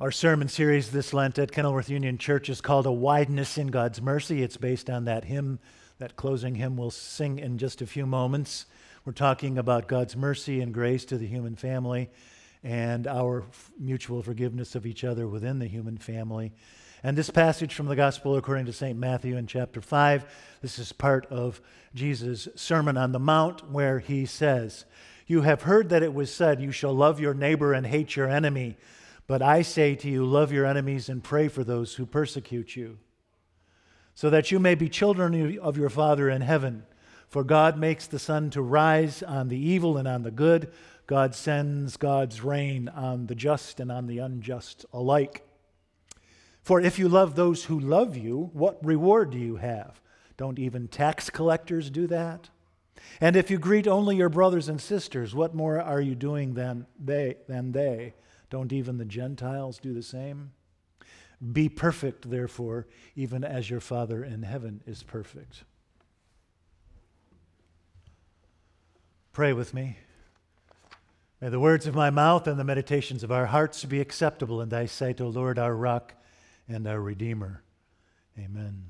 Our sermon series this Lent at Kenilworth Union Church is called A Wideness in God's Mercy. It's based on that hymn, that closing hymn we'll sing in just a few moments. We're talking about God's mercy and grace to the human family and our mutual forgiveness of each other within the human family. And this passage from the Gospel according to St. Matthew in chapter 5, this is part of Jesus' Sermon on the Mount where he says, You have heard that it was said, You shall love your neighbor and hate your enemy. But I say to you, love your enemies and pray for those who persecute you, so that you may be children of your Father in heaven. For God makes the sun to rise on the evil and on the good. God sends God's rain on the just and on the unjust alike. For if you love those who love you, what reward do you have? Don't even tax collectors do that? And if you greet only your brothers and sisters, what more are you doing than they? Than they? Don't even the Gentiles do the same? Be perfect, therefore, even as your Father in heaven is perfect. Pray with me. May the words of my mouth and the meditations of our hearts be acceptable in thy sight, O Lord, our rock and our Redeemer. Amen.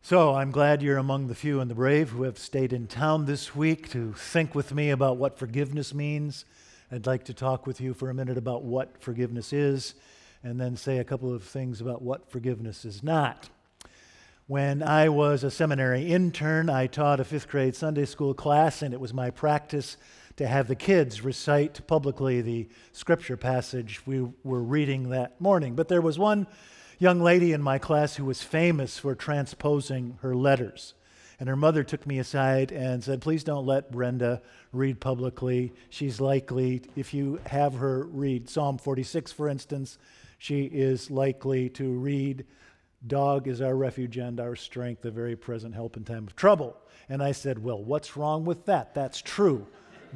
So, I'm glad you're among the few and the brave who have stayed in town this week to think with me about what forgiveness means I'd like to talk with you for a minute about what forgiveness is and then say a couple of things about what forgiveness is not. When I was a seminary intern, I taught a fifth grade Sunday school class, and it was my practice to have the kids recite publicly the scripture passage we were reading that morning. But there was one young lady in my class who was famous for transposing her letters. And her mother took me aside and said, Please don't let Brenda read publicly. She's likely, if you have her read Psalm 46, for instance, she is likely to read, Dog is our refuge and our strength, a very present help in time of trouble. And I said, Well, what's wrong with that? That's true.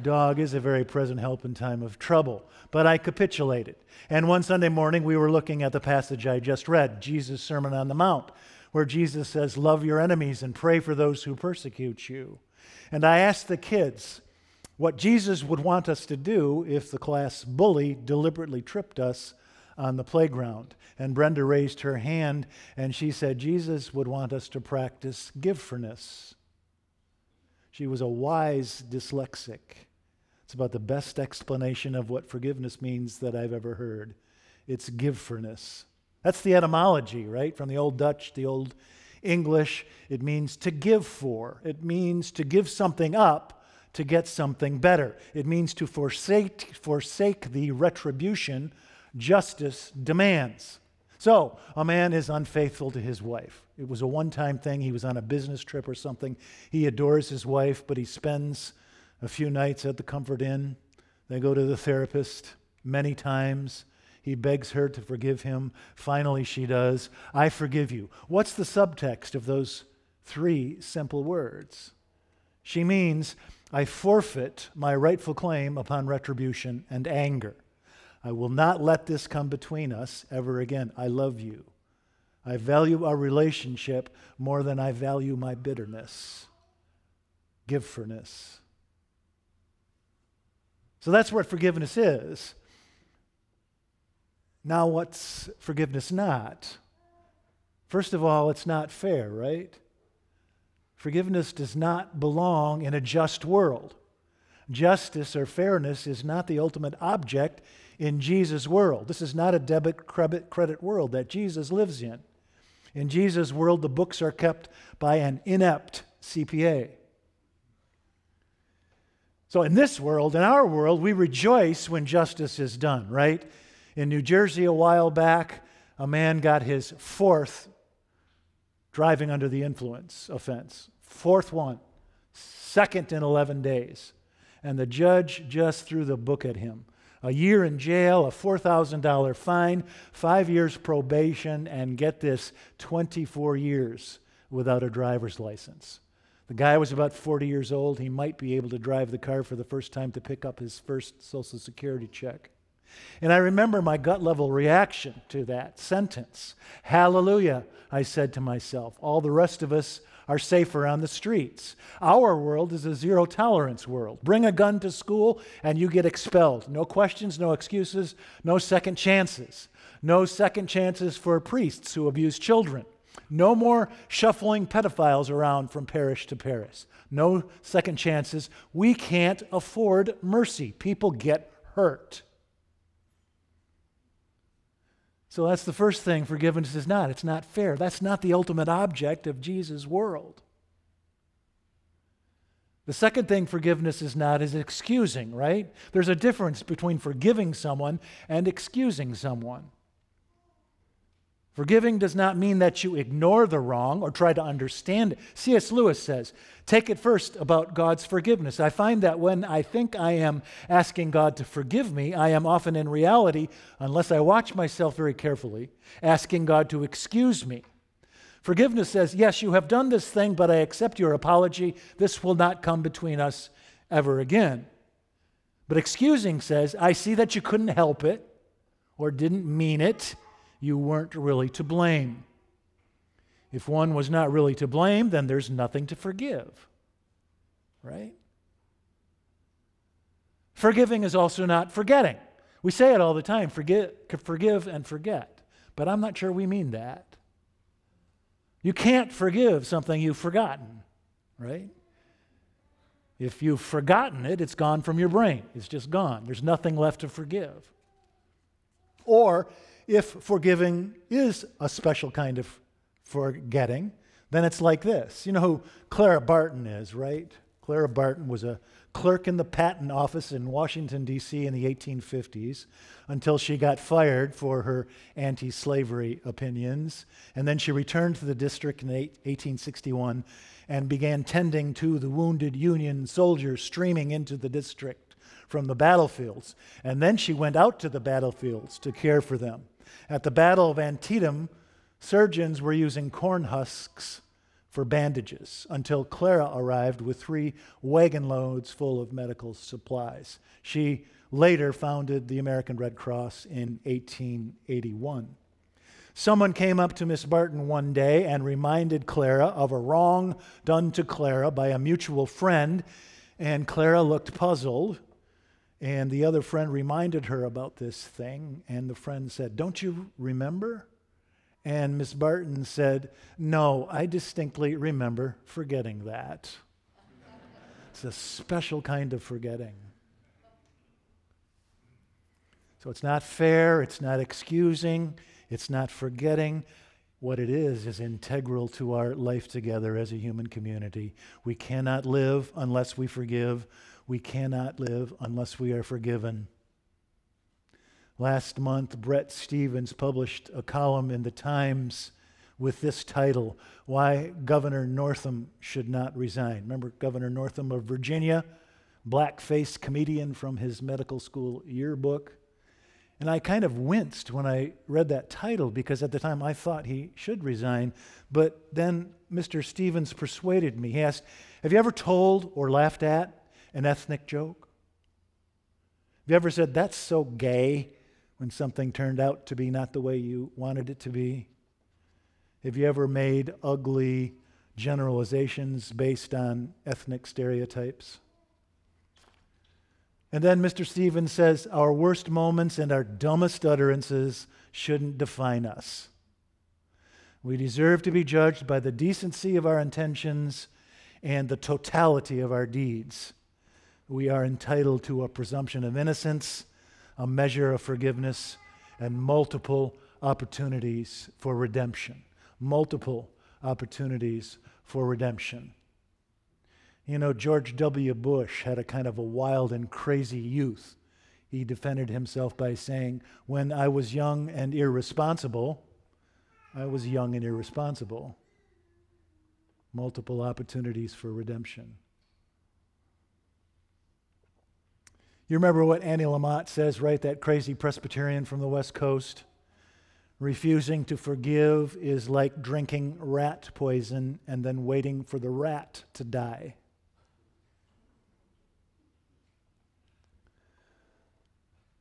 Dog is a very present help in time of trouble. But I capitulated. And one Sunday morning, we were looking at the passage I just read, Jesus' Sermon on the Mount where Jesus says, Love your enemies and pray for those who persecute you. And I asked the kids what Jesus would want us to do if the class bully deliberately tripped us on the playground. And Brenda raised her hand and she said, Jesus would want us to practice givefulness. She was a wise dyslexic. It's about the best explanation of what forgiveness means that I've ever heard. It's givefulness. That's the etymology, right? From the Old Dutch, the Old English. It means to give for, it means to give something up to get something better. It means to forsake, forsake the retribution justice demands. So, a man is unfaithful to his wife. It was a one time thing. He was on a business trip or something. He adores his wife, but he spends a few nights at the Comfort Inn. They go to the therapist many times. He begs her to forgive him. Finally, she does. I forgive you. What's the subtext of those three simple words? She means, I forfeit my rightful claim upon retribution and anger. I will not let this come between us ever again. I love you. I value our relationship more than I value my bitterness, givefulness. So that's what forgiveness is. Now, what's forgiveness not? First of all, it's not fair, right? Forgiveness does not belong in a just world. Justice or fairness is not the ultimate object in Jesus' world. This is not a debit credit, world that Jesus lives in. In Jesus' world, the books are kept by an inept CPA. So, in this world, in our world, we rejoice when justice is done, right? In New Jersey a while back, a man got his fourth driving under the influence offense. Fourth one, second in 11 days. And the judge just threw the book at him. A year in jail, a $4,000 fine, five years probation, and get this 24 years without a driver's license. The guy was about 40 years old. He might be able to drive the car for the first time to pick up his first Social Security check. And I remember my gut level reaction to that sentence. Hallelujah, I said to myself. All the rest of us are safer on the streets. Our world is a zero tolerance world. Bring a gun to school and you get expelled. No questions, no excuses, no second chances. No second chances for priests who abuse children. No more shuffling pedophiles around from parish to parish. No second chances. We can't afford mercy. People get hurt. So that's the first thing forgiveness is not. It's not fair. That's not the ultimate object of Jesus' world. The second thing forgiveness is not is excusing, right? There's a difference between forgiving someone and excusing someone. Forgiving does not mean that you ignore the wrong or try to understand it. C.S. Lewis says, Take it first about God's forgiveness. I find that when I think I am asking God to forgive me, I am often in reality, unless I watch myself very carefully, asking God to excuse me. Forgiveness says, Yes, you have done this thing, but I accept your apology. This will not come between us ever again. But excusing says, I see that you couldn't help it or didn't mean it you weren't really to blame. If one was not really to blame, then there's nothing to forgive. Right? Forgiving is also not forgetting. We say it all the time forgive, forgive and forget. But I'm not sure we mean that. You can't forgive something you've forgotten, right? If you've forgotten it, it's gone from your brain. It's just gone. There's nothing left to forgive. Or if forgiving is a special kind of forgetting, then it's like this. You know who Clara Barton is, right? Clara Barton was a clerk in the patent office in Washington, D.C. in the 1850s until she got fired for her anti slavery opinions. And then she returned to the district in 1861 and began tending to the wounded Union soldiers streaming into the district from the battlefields. And then she went out to the battlefields to care for them. At the Battle of Antietam, surgeons were using corn husks for bandages until Clara arrived with three wagon loads full of medical supplies. She later founded the American Red Cross in 1881. Someone came up to Miss Barton one day and reminded Clara of a wrong done to Clara by a mutual friend, and Clara looked puzzled. And the other friend reminded her about this thing, and the friend said, Don't you remember? And Miss Barton said, No, I distinctly remember forgetting that. it's a special kind of forgetting. So it's not fair, it's not excusing, it's not forgetting. What it is, is integral to our life together as a human community. We cannot live unless we forgive. We cannot live unless we are forgiven. Last month, Bret Stephens published a column in the Times with this title Why Governor Northam Should Not Resign. Remember Governor Northam of Virginia, black faced comedian from his medical school yearbook? And I kind of winced when I read that title because at the time I thought he should resign. But then Mr. Stephens persuaded me. He asked, Have you ever told or laughed at an ethnic joke? Have you ever said, that's so gay when something turned out to be not the way you wanted it to be? Have you ever made ugly generalizations based on ethnic stereotypes? And then Mr. Stephens says, Our worst moments and our dumbest utterances shouldn't define us. We deserve to be judged by the decency of our intentions and the totality of our deeds we are entitled to a presumption of innocence, a measure of forgiveness, and multiple opportunities for redemption. Multiple opportunities for redemption. You know, George W. Bush had a kind of a wild and crazy youth. He defended himself by saying, When I was young and irresponsible, I was young and irresponsible. Multiple opportunities for redemption. You remember what Annie Lamott says, right? That crazy Presbyterian from the West Coast? Refusing to forgive is like drinking rat poison and then waiting for the rat to die.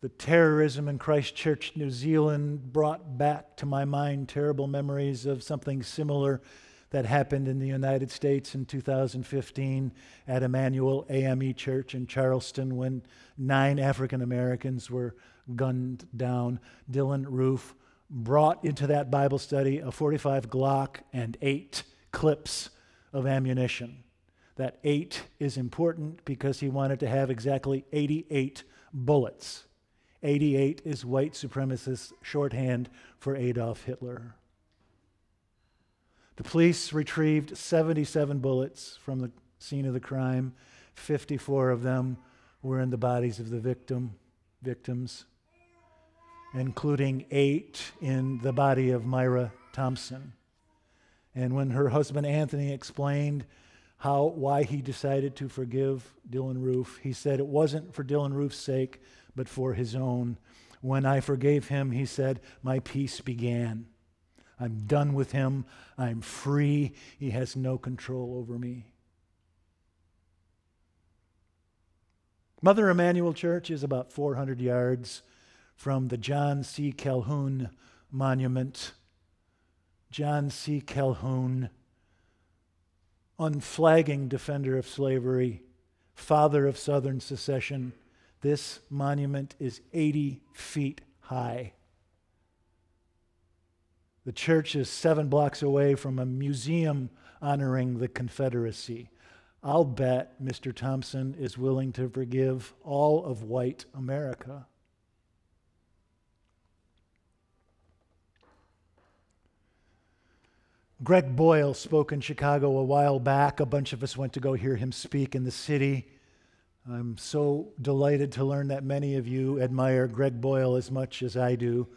The terrorism in Christchurch, New Zealand brought back to my mind terrible memories of something similar that happened in the United States in 2015 at Emanuel AME Church in Charleston when nine African Americans were gunned down. Dylann Roof brought into that Bible study a 45 Glock and eight clips of ammunition. That eight is important because he wanted to have exactly 88 bullets. 88 is white supremacist shorthand for Adolf Hitler. The police retrieved 77 bullets from the scene of the crime. 54 of them were in the bodies of the victim, victims, including eight in the body of Myra Thompson. And when her husband Anthony explained how why he decided to forgive Dylann Roof, he said it wasn't for Dylann Roof's sake, but for his own. When I forgave him, he said, my peace began. I'm done with him. I'm free. He has no control over me. Mother Emanuel Church is about 400 yards from the John C. Calhoun Monument. John C. Calhoun, unflagging defender of slavery, father of Southern secession. This monument is 80 feet high. The church is seven blocks away from a museum honoring the Confederacy. I'll bet Mr. Thompson is willing to forgive all of white America. Greg Boyle spoke in Chicago a while back. A bunch of us went to go hear him speak in the city. I'm so delighted to learn that many of you admire Greg Boyle as much as I do.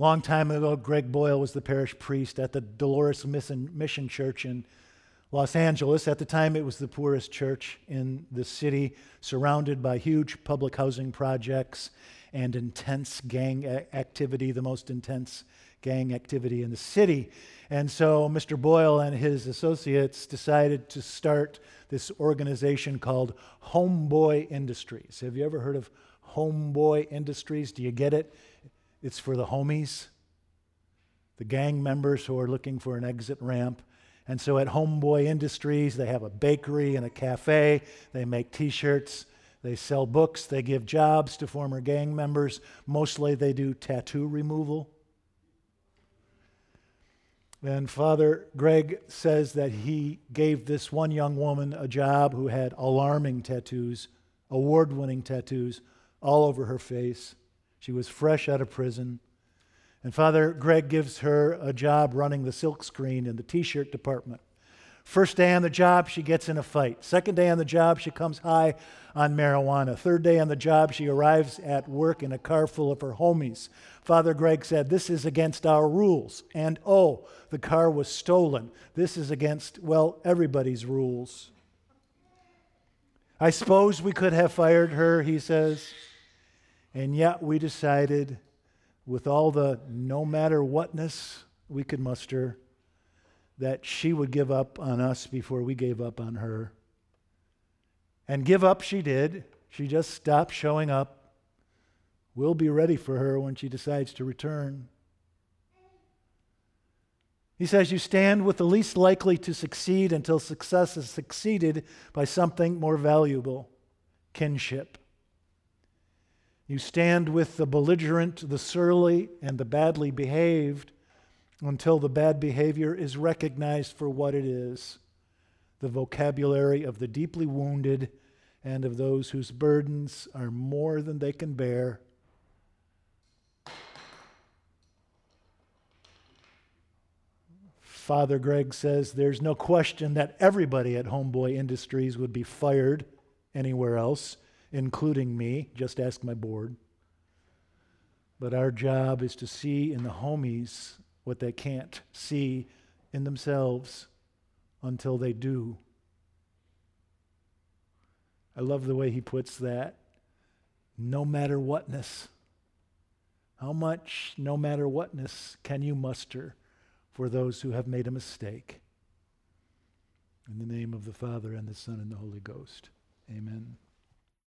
Long time ago, Greg Boyle was the parish priest at the Dolores Mission Church in Los Angeles. At the time, it was the poorest church in the city, surrounded by huge public housing projects and intense gang activity, the most intense gang activity in the city. And so Mr. Boyle and his associates decided to start this organization called Homeboy Industries. Have you ever heard of Homeboy Industries? Do you get it? It's for the homies, the gang members who are looking for an exit ramp. And so at Homeboy Industries, they have a bakery and a cafe. They make t shirts. They sell books. They give jobs to former gang members. Mostly they do tattoo removal. And Father Greg says that he gave this one young woman a job who had alarming tattoos, award winning tattoos all over her face. She was fresh out of prison. And Father Greg gives her a job running the silk screen in the t shirt department. First day on the job, she gets in a fight. Second day on the job, she comes high on marijuana. Third day on the job, she arrives at work in a car full of her homies. Father Greg said, This is against our rules. And oh, the car was stolen. This is against, well, everybody's rules. I suppose we could have fired her, he says. And yet we decided, with all the no matter whatness we could muster, that she would give up on us before we gave up on her. And give up she did. She just stopped showing up. We'll be ready for her when she decides to return. He says, You stand with the least likely to succeed until success is succeeded by something more valuable kinship. You stand with the belligerent, the surly, and the badly behaved until the bad behavior is recognized for what it is the vocabulary of the deeply wounded and of those whose burdens are more than they can bear. Father Greg says there's no question that everybody at Homeboy Industries would be fired anywhere else including me. Just ask my board. But our job is to see in the homies what they can't see in themselves until they do. I love the way he puts that. No matter whatness. How much, no matter whatness, can you muster for those who have made a mistake? In the name of the Father, and the Son, and the Holy Ghost. Amen.